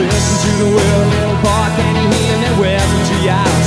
Listen to the world, little boy, can you hear me? Listen to ya.